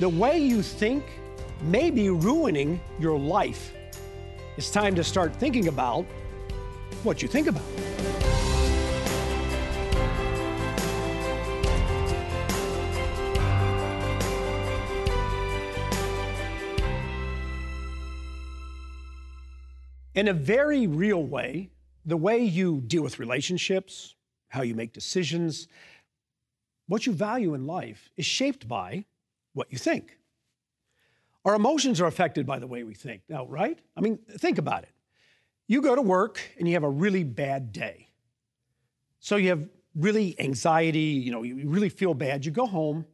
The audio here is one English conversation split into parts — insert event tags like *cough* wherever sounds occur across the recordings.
The way you think may be ruining your life. It's time to start thinking about what you think about. In a very real way, the way you deal with relationships, how you make decisions, what you value in life is shaped by what you think. Our emotions are affected by the way we think. Now, right? I mean, think about it. You go to work and you have a really bad day. So you have really anxiety, you know, you really feel bad. You go home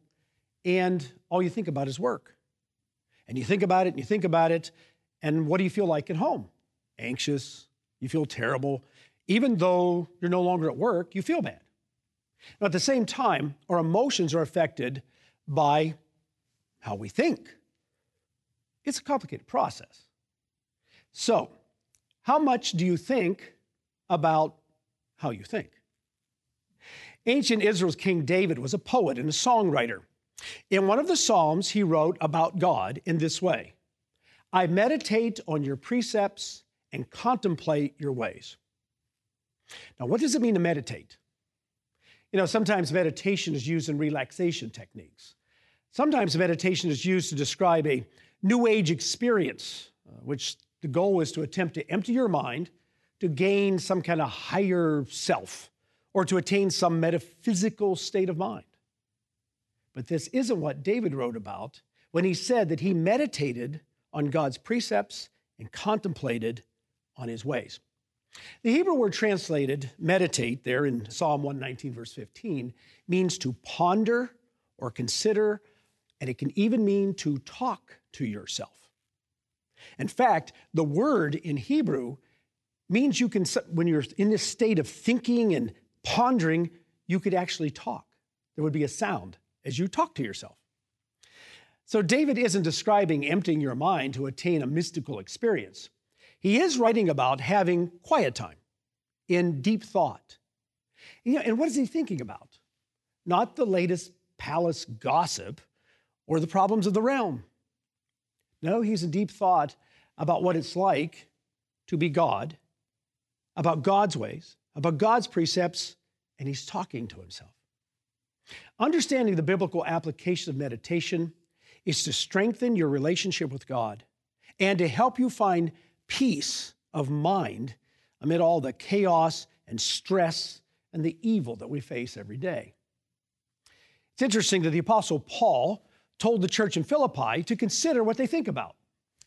and all you think about is work. And you think about it and you think about it. And what do you feel like at home? Anxious. You feel terrible. Even though you're no longer at work, you feel bad. Now, at the same time, our emotions are affected by how we think. It's a complicated process. So, how much do you think about how you think? Ancient Israel's King David was a poet and a songwriter. In one of the Psalms, he wrote about God in this way I meditate on your precepts and contemplate your ways. Now, what does it mean to meditate? You know, sometimes meditation is used in relaxation techniques. Sometimes meditation is used to describe a new age experience, uh, which the goal is to attempt to empty your mind to gain some kind of higher self or to attain some metaphysical state of mind. But this isn't what David wrote about when he said that he meditated on God's precepts and contemplated on his ways. The Hebrew word translated meditate there in Psalm 119, verse 15, means to ponder or consider, and it can even mean to talk to yourself. In fact, the word in Hebrew means you can, when you're in this state of thinking and pondering, you could actually talk. There would be a sound as you talk to yourself. So, David isn't describing emptying your mind to attain a mystical experience. He is writing about having quiet time in deep thought. And what is he thinking about? Not the latest palace gossip or the problems of the realm. No, he's in deep thought about what it's like to be God, about God's ways, about God's precepts, and he's talking to himself. Understanding the biblical application of meditation is to strengthen your relationship with God and to help you find peace of mind amid all the chaos and stress and the evil that we face every day. It's interesting that the Apostle Paul told the church in Philippi to consider what they think about.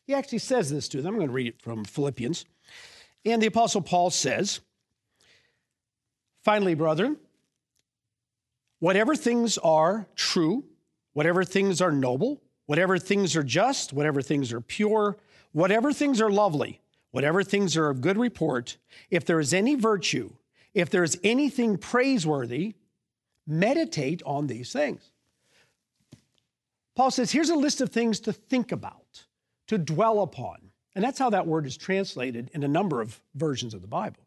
He actually says this to them. I'm going to read it from Philippians. And the Apostle Paul says, Finally, brethren, whatever things are true, whatever things are noble, whatever things are just, whatever things are pure, whatever things are lovely, whatever things are of good report, if there is any virtue, if there is anything praiseworthy, meditate on these things. Paul says, here's a list of things to think about, to dwell upon. And that's how that word is translated in a number of versions of the Bible.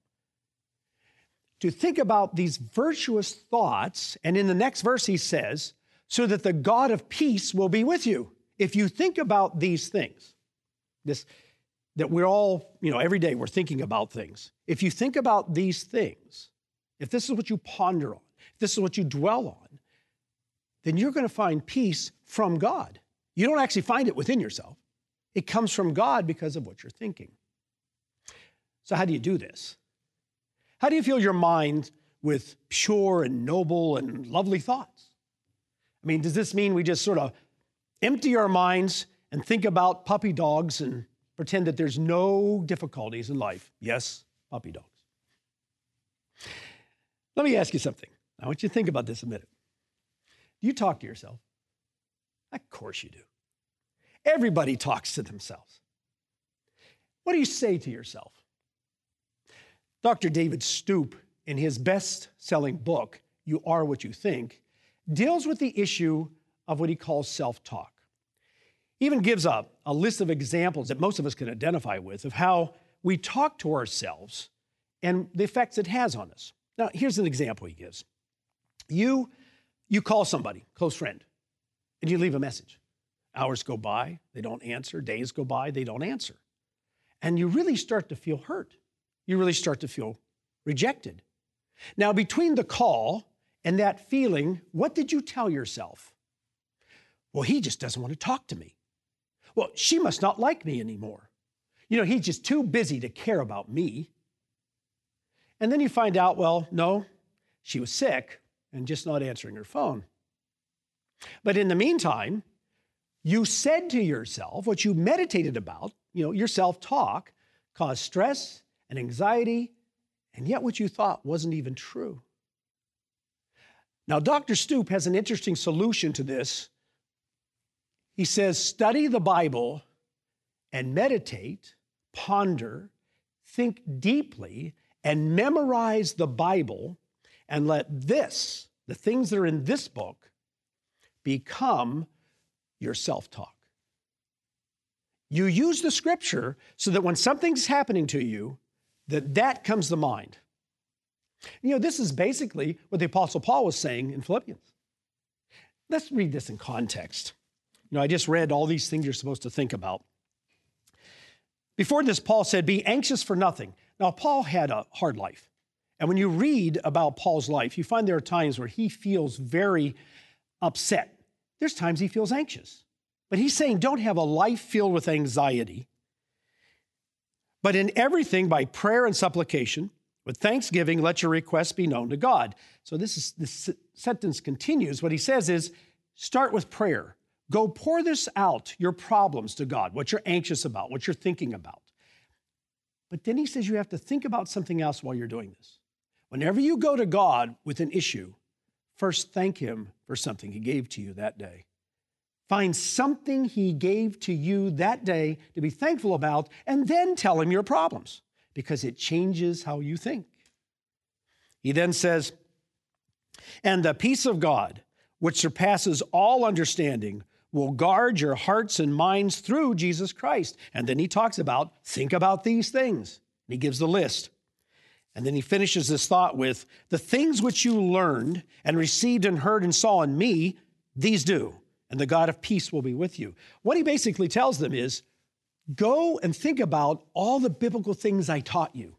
To think about these virtuous thoughts, and in the next verse he says, so that the God of peace will be with you. If you think about these things, this that we're all, you know, every day we're thinking about things. If you think about these things, if this is what you ponder on, if this is what you dwell on, then you're going to find peace from God. You don't actually find it within yourself, it comes from God because of what you're thinking. So, how do you do this? How do you fill your mind with pure and noble and lovely thoughts? I mean, does this mean we just sort of empty our minds and think about puppy dogs and pretend that there's no difficulties in life? Yes, puppy dogs. Let me ask you something. I want you to think about this a minute. Do you talk to yourself? Of course you do. Everybody talks to themselves. What do you say to yourself? Dr. David Stoop, in his best selling book, You Are What You Think, deals with the issue of what he calls self talk. Even gives up a list of examples that most of us can identify with of how we talk to ourselves and the effects it has on us. Now, here's an example he gives. You you call somebody, close friend, and you leave a message. Hours go by, they don't answer. Days go by, they don't answer. And you really start to feel hurt. You really start to feel rejected. Now, between the call and that feeling, what did you tell yourself? Well, he just doesn't want to talk to me. Well, she must not like me anymore. You know, he's just too busy to care about me. And then you find out, well, no, she was sick and just not answering her phone. But in the meantime, you said to yourself what you meditated about, you know, your self talk caused stress and anxiety, and yet what you thought wasn't even true. Now, Dr. Stoop has an interesting solution to this. He says, study the Bible and meditate, ponder, think deeply, and memorize the Bible, and let this, the things that are in this book, become your self talk. You use the scripture so that when something's happening to you, that that comes to mind. You know, this is basically what the Apostle Paul was saying in Philippians. Let's read this in context. You know, I just read all these things you're supposed to think about. Before this, Paul said, Be anxious for nothing. Now, Paul had a hard life. And when you read about Paul's life, you find there are times where he feels very upset there's times he feels anxious. But he's saying don't have a life filled with anxiety, but in everything by prayer and supplication, with thanksgiving, let your requests be known to God. So this is this sentence continues. What he says is start with prayer. Go pour this out, your problems to God, what you're anxious about, what you're thinking about. But then he says you have to think about something else while you're doing this. Whenever you go to God with an issue, First, thank Him for something He gave to you that day. Find something He gave to you that day to be thankful about, and then tell Him your problems because it changes how you think. He then says, And the peace of God, which surpasses all understanding, will guard your hearts and minds through Jesus Christ. And then he talks about, think about these things. And he gives the list. And then he finishes this thought with the things which you learned and received and heard and saw in me, these do, and the God of peace will be with you. What he basically tells them is go and think about all the biblical things I taught you.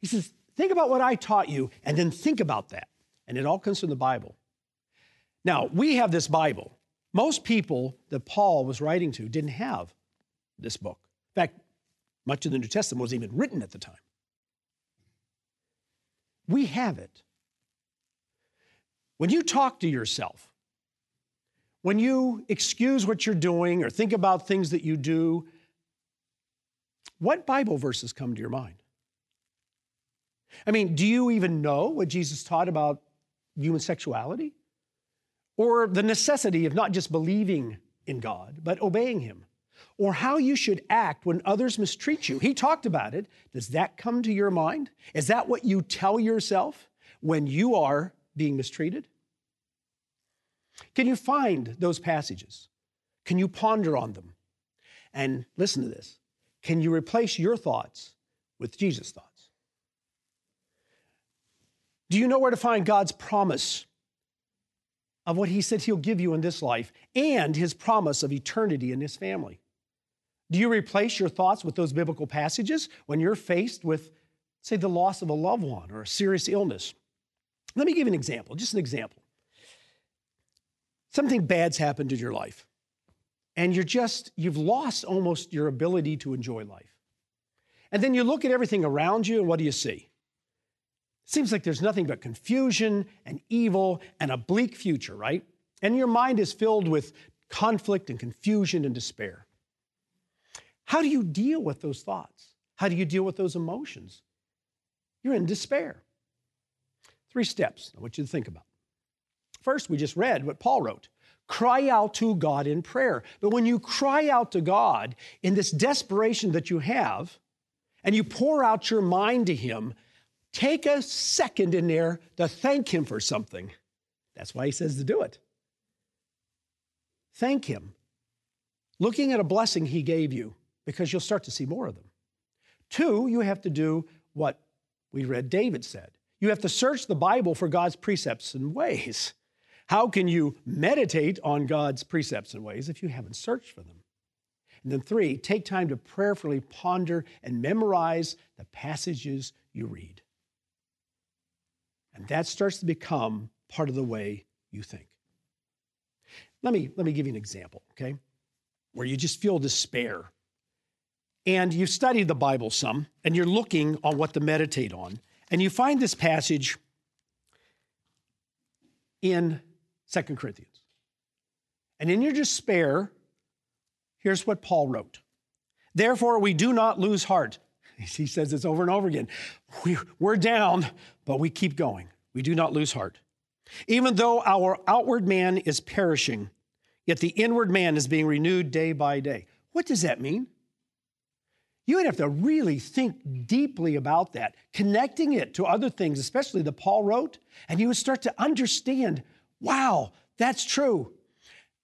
He says, think about what I taught you, and then think about that. And it all comes from the Bible. Now, we have this Bible. Most people that Paul was writing to didn't have this book. In fact, much of the New Testament wasn't even written at the time. We have it. When you talk to yourself, when you excuse what you're doing or think about things that you do, what Bible verses come to your mind? I mean, do you even know what Jesus taught about human sexuality? Or the necessity of not just believing in God, but obeying Him? Or how you should act when others mistreat you. He talked about it. Does that come to your mind? Is that what you tell yourself when you are being mistreated? Can you find those passages? Can you ponder on them? And listen to this can you replace your thoughts with Jesus' thoughts? Do you know where to find God's promise of what He said He'll give you in this life and His promise of eternity in His family? Do you replace your thoughts with those biblical passages when you're faced with, say, the loss of a loved one or a serious illness? Let me give you an example, just an example. Something bad's happened in your life, and you're just, you've lost almost your ability to enjoy life. And then you look at everything around you, and what do you see? Seems like there's nothing but confusion and evil and a bleak future, right? And your mind is filled with conflict and confusion and despair. How do you deal with those thoughts? How do you deal with those emotions? You're in despair. Three steps I want you to think about. First, we just read what Paul wrote cry out to God in prayer. But when you cry out to God in this desperation that you have, and you pour out your mind to Him, take a second in there to thank Him for something. That's why He says to do it. Thank Him. Looking at a blessing He gave you, because you'll start to see more of them. Two, you have to do what we read David said. You have to search the Bible for God's precepts and ways. How can you meditate on God's precepts and ways if you haven't searched for them? And then three, take time to prayerfully ponder and memorize the passages you read. And that starts to become part of the way you think. Let me, let me give you an example, okay? Where you just feel despair. And you've studied the Bible some, and you're looking on what to meditate on. And you find this passage in Second Corinthians. And in your despair, here's what Paul wrote Therefore, we do not lose heart. *laughs* He says this over and over again. We, we're down, but we keep going. We do not lose heart. Even though our outward man is perishing, yet the inward man is being renewed day by day. What does that mean? You would have to really think deeply about that, connecting it to other things, especially that Paul wrote, and you would start to understand wow, that's true.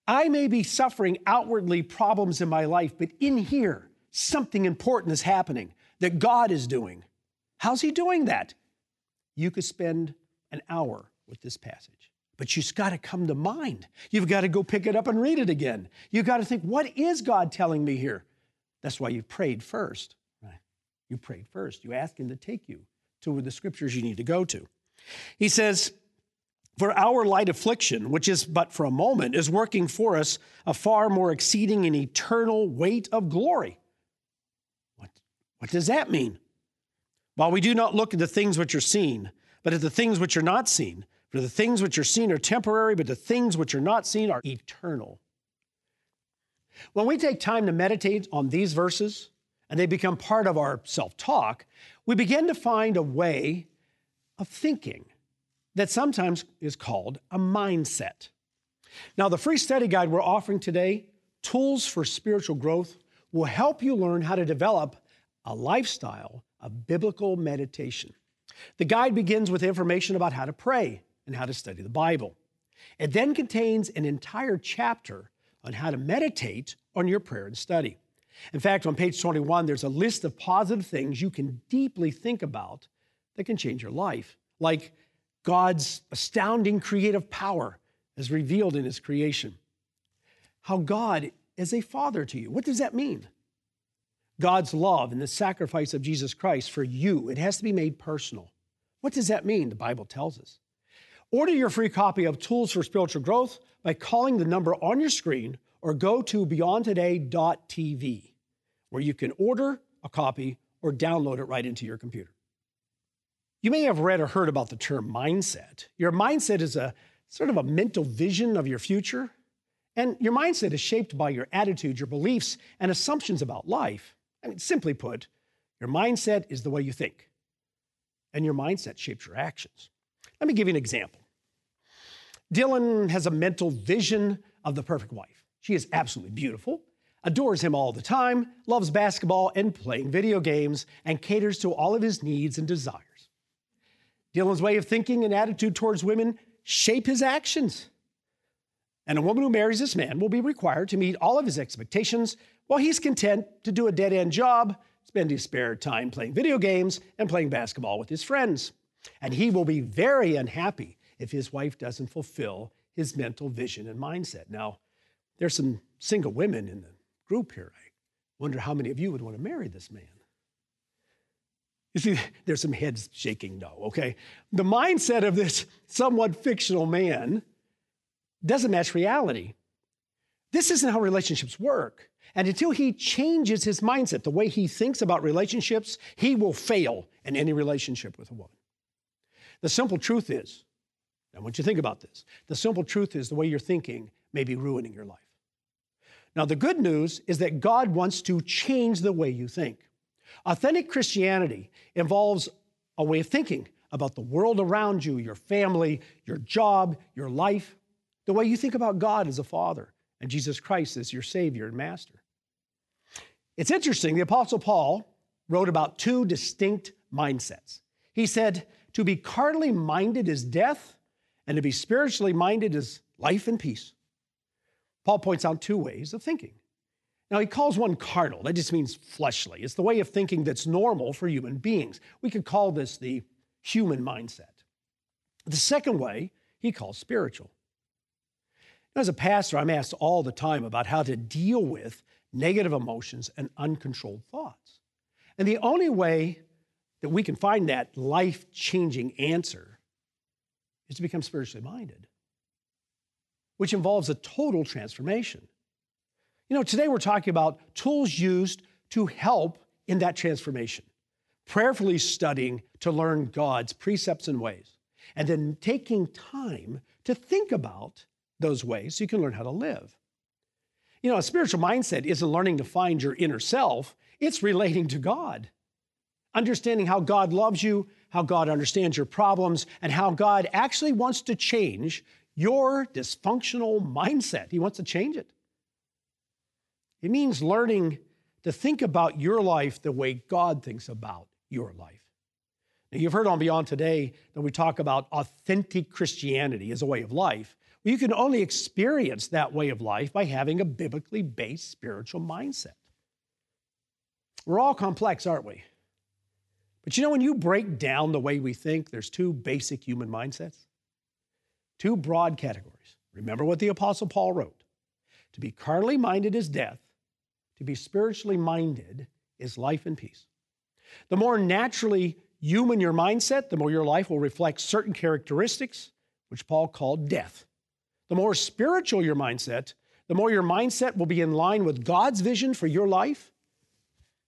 I may be suffering outwardly problems in my life, but in here, something important is happening that God is doing. How's He doing that? You could spend an hour with this passage, but you've got to come to mind. You've got to go pick it up and read it again. You've got to think, what is God telling me here? That's why you prayed first. Right? You prayed first. You asked Him to take you to the scriptures you need to go to. He says, for our light affliction, which is but for a moment, is working for us a far more exceeding and eternal weight of glory. What, what does that mean? While we do not look at the things which are seen, but at the things which are not seen, for the things which are seen are temporary, but the things which are not seen are eternal. When we take time to meditate on these verses and they become part of our self talk, we begin to find a way of thinking that sometimes is called a mindset. Now, the free study guide we're offering today, Tools for Spiritual Growth, will help you learn how to develop a lifestyle of biblical meditation. The guide begins with information about how to pray and how to study the Bible. It then contains an entire chapter on how to meditate on your prayer and study. In fact, on page 21, there's a list of positive things you can deeply think about that can change your life, like God's astounding creative power as revealed in his creation. How God is a father to you. What does that mean? God's love and the sacrifice of Jesus Christ for you. It has to be made personal. What does that mean? The Bible tells us. Order your free copy of Tools for Spiritual Growth by calling the number on your screen or go to beyondtoday.tv, where you can order a copy or download it right into your computer. You may have read or heard about the term mindset. Your mindset is a sort of a mental vision of your future. And your mindset is shaped by your attitude, your beliefs, and assumptions about life. I mean, simply put, your mindset is the way you think, and your mindset shapes your actions. Let me give you an example. Dylan has a mental vision of the perfect wife. She is absolutely beautiful, adores him all the time, loves basketball and playing video games, and caters to all of his needs and desires. Dylan's way of thinking and attitude towards women shape his actions. And a woman who marries this man will be required to meet all of his expectations while he's content to do a dead end job, spend his spare time playing video games and playing basketball with his friends. And he will be very unhappy if his wife doesn't fulfill his mental vision and mindset. Now, there's some single women in the group here. I wonder how many of you would want to marry this man. You see, there's some heads shaking no, okay? The mindset of this somewhat fictional man doesn't match reality. This isn't how relationships work. And until he changes his mindset, the way he thinks about relationships, he will fail in any relationship with a woman. The simple truth is, I want you to think about this. The simple truth is the way you're thinking may be ruining your life. Now, the good news is that God wants to change the way you think. Authentic Christianity involves a way of thinking about the world around you, your family, your job, your life, the way you think about God as a father and Jesus Christ as your Savior and Master. It's interesting, the Apostle Paul wrote about two distinct mindsets. He said, To be carnally minded is death, and to be spiritually minded is life and peace. Paul points out two ways of thinking. Now, he calls one carnal. That just means fleshly. It's the way of thinking that's normal for human beings. We could call this the human mindset. The second way he calls spiritual. As a pastor, I'm asked all the time about how to deal with negative emotions and uncontrolled thoughts. And the only way that we can find that life changing answer is to become spiritually minded, which involves a total transformation. You know, today we're talking about tools used to help in that transformation, prayerfully studying to learn God's precepts and ways, and then taking time to think about those ways so you can learn how to live. You know, a spiritual mindset isn't learning to find your inner self, it's relating to God. Understanding how God loves you, how God understands your problems, and how God actually wants to change your dysfunctional mindset. He wants to change it. It means learning to think about your life the way God thinks about your life. Now, you've heard on Beyond Today that we talk about authentic Christianity as a way of life. Well, you can only experience that way of life by having a biblically based spiritual mindset. We're all complex, aren't we? But you know, when you break down the way we think, there's two basic human mindsets, two broad categories. Remember what the Apostle Paul wrote To be carnally minded is death, to be spiritually minded is life and peace. The more naturally human your mindset, the more your life will reflect certain characteristics, which Paul called death. The more spiritual your mindset, the more your mindset will be in line with God's vision for your life,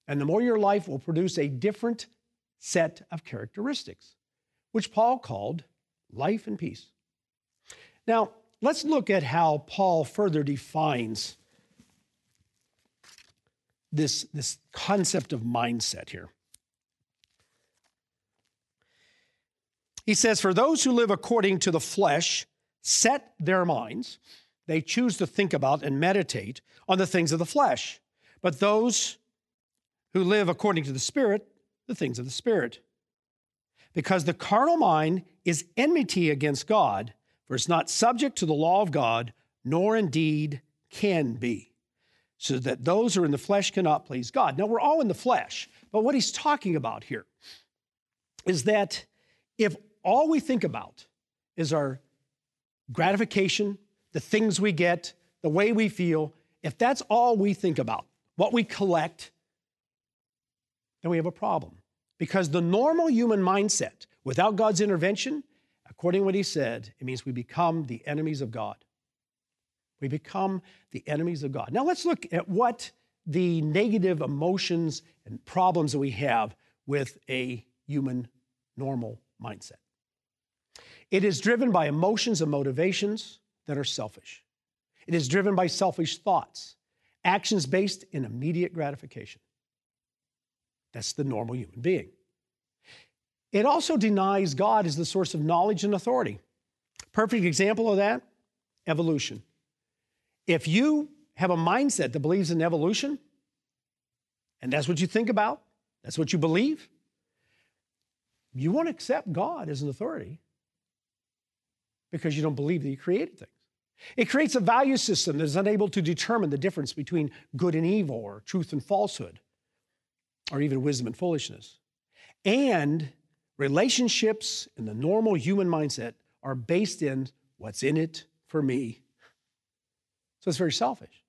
and the more your life will produce a different set of characteristics, which Paul called life and peace. Now, let's look at how Paul further defines this, this concept of mindset here. He says, For those who live according to the flesh set their minds, they choose to think about and meditate on the things of the flesh. But those who live according to the Spirit, the things of the Spirit. Because the carnal mind is enmity against God, for it's not subject to the law of God, nor indeed can be so that those who are in the flesh cannot please God. Now, we're all in the flesh, but what he's talking about here is that if all we think about is our gratification, the things we get, the way we feel, if that's all we think about, what we collect, then we have a problem. Because the normal human mindset, without God's intervention, according to what he said, it means we become the enemies of God. We become the enemies of God. Now let's look at what the negative emotions and problems that we have with a human normal mindset. It is driven by emotions and motivations that are selfish. It is driven by selfish thoughts, actions based in immediate gratification. That's the normal human being. It also denies God as the source of knowledge and authority. Perfect example of that evolution. If you have a mindset that believes in evolution, and that's what you think about, that's what you believe, you won't accept God as an authority because you don't believe that He created things. It creates a value system that is unable to determine the difference between good and evil, or truth and falsehood, or even wisdom and foolishness. And relationships in the normal human mindset are based in what's in it for me so it's very selfish.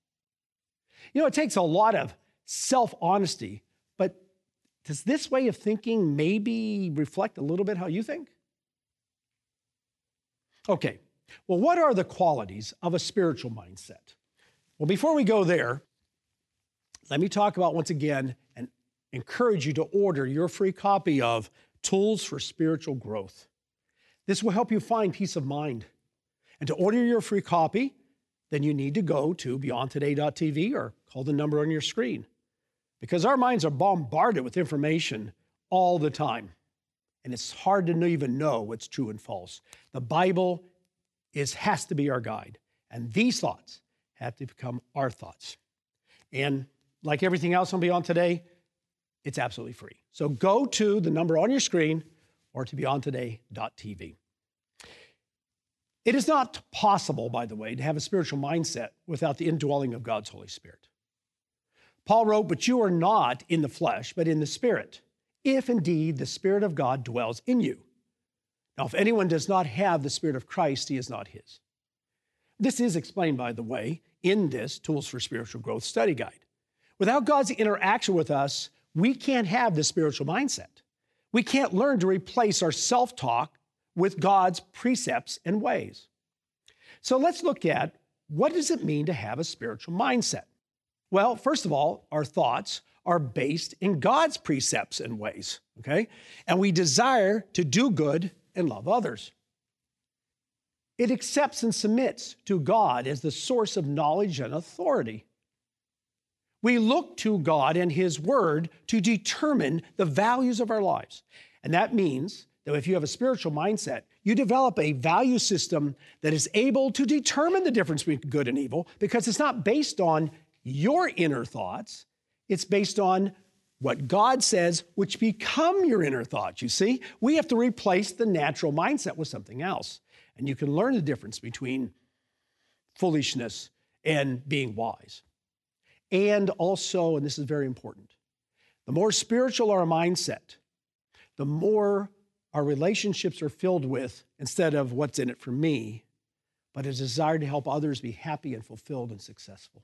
You know, it takes a lot of self honesty, but does this way of thinking maybe reflect a little bit how you think? Okay, well, what are the qualities of a spiritual mindset? Well, before we go there, let me talk about once again and encourage you to order your free copy of Tools for Spiritual Growth. This will help you find peace of mind. And to order your free copy, then you need to go to beyondtoday.tv or call the number on your screen. Because our minds are bombarded with information all the time. And it's hard to even know what's true and false. The Bible is, has to be our guide. And these thoughts have to become our thoughts. And like everything else on Beyond Today, it's absolutely free. So go to the number on your screen or to beyondtoday.tv. It is not possible, by the way, to have a spiritual mindset without the indwelling of God's Holy Spirit. Paul wrote, But you are not in the flesh, but in the Spirit, if indeed the Spirit of God dwells in you. Now, if anyone does not have the Spirit of Christ, he is not his. This is explained, by the way, in this Tools for Spiritual Growth study guide. Without God's interaction with us, we can't have this spiritual mindset. We can't learn to replace our self talk with God's precepts and ways. So let's look at what does it mean to have a spiritual mindset? Well, first of all, our thoughts are based in God's precepts and ways, okay? And we desire to do good and love others. It accepts and submits to God as the source of knowledge and authority. We look to God and His Word to determine the values of our lives. And that means that if you have a spiritual mindset, you develop a value system that is able to determine the difference between good and evil because it's not based on your inner thoughts, it's based on what God says, which become your inner thoughts. You see, we have to replace the natural mindset with something else. And you can learn the difference between foolishness and being wise. And also, and this is very important, the more spiritual our mindset, the more our relationships are filled with, instead of what's in it for me, but a desire to help others be happy and fulfilled and successful.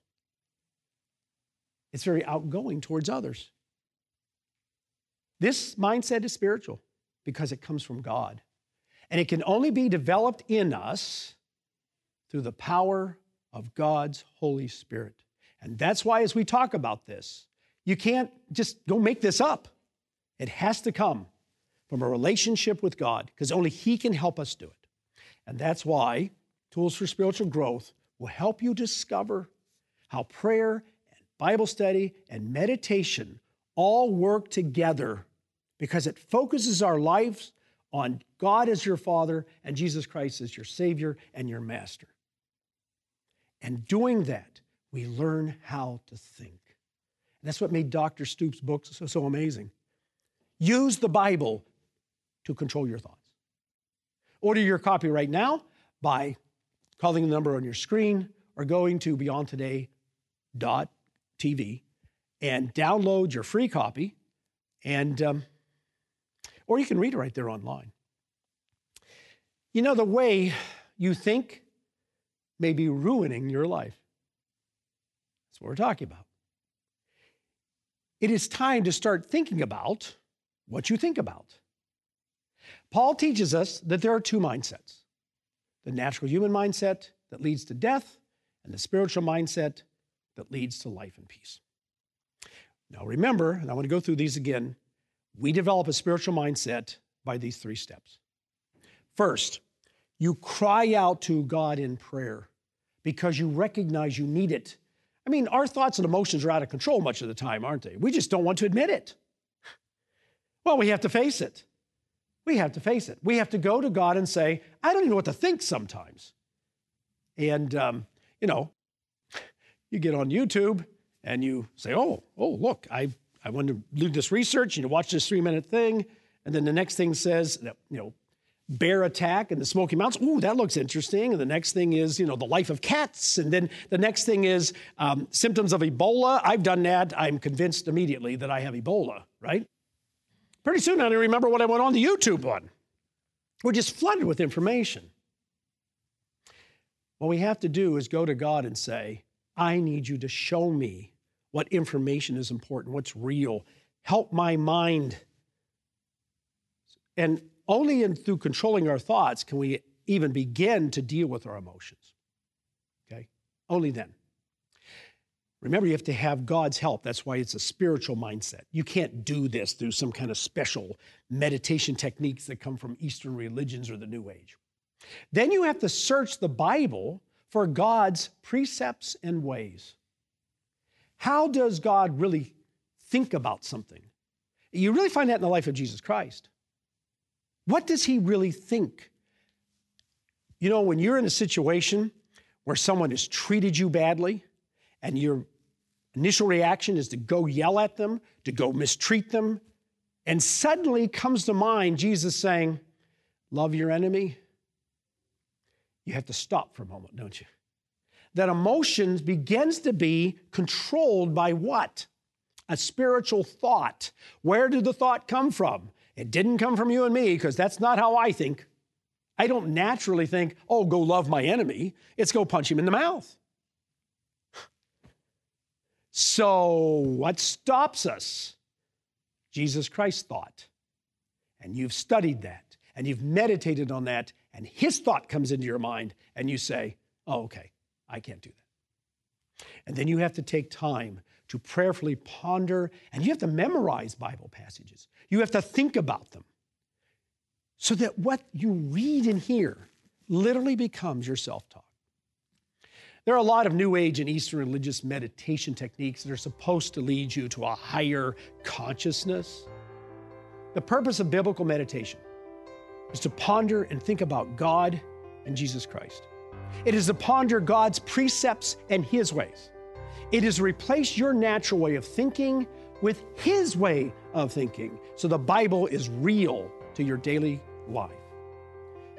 It's very outgoing towards others. This mindset is spiritual because it comes from God. And it can only be developed in us through the power of God's Holy Spirit. And that's why, as we talk about this, you can't just go make this up. It has to come from a relationship with God because only He can help us do it. And that's why Tools for Spiritual Growth will help you discover how prayer and Bible study, and meditation all work together because it focuses our lives on God as your Father and Jesus Christ as your Savior and your Master. And doing that, we learn how to think. And that's what made Dr. Stoops' books so, so amazing. Use the Bible to control your thoughts. Order your copy right now by calling the number on your screen or going to beyondtoday.com TV and download your free copy, and um, or you can read it right there online. You know, the way you think may be ruining your life. What we're talking about. It is time to start thinking about what you think about. Paul teaches us that there are two mindsets the natural human mindset that leads to death, and the spiritual mindset that leads to life and peace. Now, remember, and I want to go through these again, we develop a spiritual mindset by these three steps. First, you cry out to God in prayer because you recognize you need it. I mean, our thoughts and emotions are out of control much of the time, aren't they? We just don't want to admit it. Well, we have to face it. We have to face it. We have to go to God and say, I don't even know what to think sometimes. And, um, you know, you get on YouTube and you say, oh, oh, look, I, I want to do this research and you watch this three minute thing. And then the next thing says, you know, bear attack in the Smoky Mountains. Ooh, that looks interesting. And the next thing is, you know, the life of cats. And then the next thing is um, symptoms of Ebola. I've done that. I'm convinced immediately that I have Ebola, right? Pretty soon I don't remember what I went on the YouTube on. We're just flooded with information. What we have to do is go to God and say, I need you to show me what information is important, what's real. Help my mind. And only in, through controlling our thoughts can we even begin to deal with our emotions. Okay? Only then. Remember, you have to have God's help. That's why it's a spiritual mindset. You can't do this through some kind of special meditation techniques that come from Eastern religions or the New Age. Then you have to search the Bible for God's precepts and ways. How does God really think about something? You really find that in the life of Jesus Christ. What does he really think? You know, when you're in a situation where someone has treated you badly and your initial reaction is to go yell at them, to go mistreat them, and suddenly comes to mind Jesus saying, Love your enemy, you have to stop for a moment, don't you? That emotions begins to be controlled by what? A spiritual thought. Where did the thought come from? It didn't come from you and me because that's not how I think. I don't naturally think, oh, go love my enemy. It's go punch him in the mouth. So, what stops us? Jesus Christ thought. And you've studied that, and you've meditated on that, and his thought comes into your mind, and you say, oh, okay, I can't do that. And then you have to take time to prayerfully ponder, and you have to memorize Bible passages. You have to think about them so that what you read and hear literally becomes your self talk. There are a lot of New Age and Eastern religious meditation techniques that are supposed to lead you to a higher consciousness. The purpose of biblical meditation is to ponder and think about God and Jesus Christ. It is to ponder God's precepts and His ways. It is replace your natural way of thinking with His way of thinking so the Bible is real to your daily life.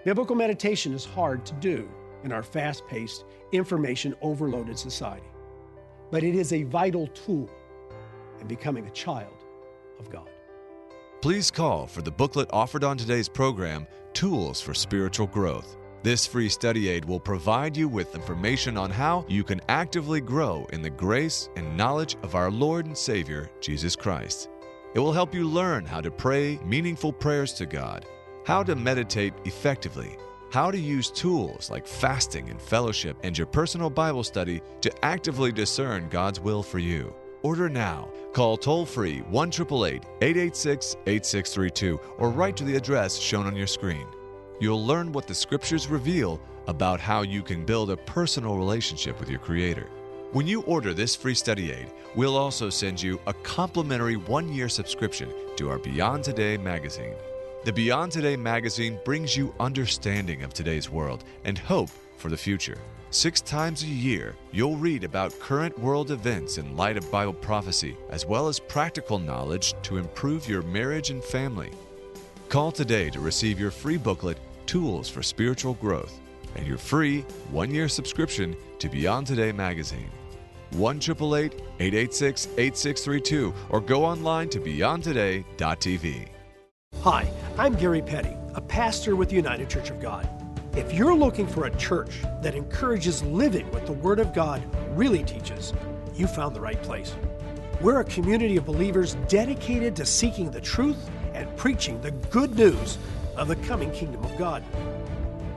Biblical meditation is hard to do in our fast paced, information overloaded society, but it is a vital tool in becoming a child of God. Please call for the booklet offered on today's program, Tools for Spiritual Growth. This free study aid will provide you with information on how you can actively grow in the grace and knowledge of our Lord and Savior, Jesus Christ. It will help you learn how to pray meaningful prayers to God how to meditate effectively, how to use tools like fasting and fellowship and your personal Bible study to actively discern God's will for you. Order now. Call toll free 1 886 8632 or write to the address shown on your screen. You'll learn what the scriptures reveal about how you can build a personal relationship with your Creator. When you order this free study aid, we'll also send you a complimentary one year subscription to our Beyond Today magazine. The Beyond Today magazine brings you understanding of today's world and hope for the future. Six times a year, you'll read about current world events in light of Bible prophecy, as well as practical knowledge to improve your marriage and family. Call today to receive your free booklet, Tools for Spiritual Growth, and your free one year subscription to Beyond Today magazine. 1 886 8632 or go online to beyondtoday.tv. Hi, I'm Gary Petty, a pastor with the United Church of God. If you're looking for a church that encourages living what the Word of God really teaches, you found the right place. We're a community of believers dedicated to seeking the truth and preaching the good news of the coming kingdom of God.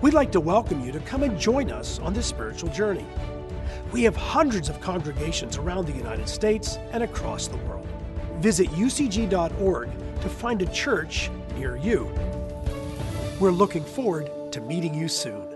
We'd like to welcome you to come and join us on this spiritual journey. We have hundreds of congregations around the United States and across the world. Visit ucg.org to find a church near you. We're looking forward to meeting you soon.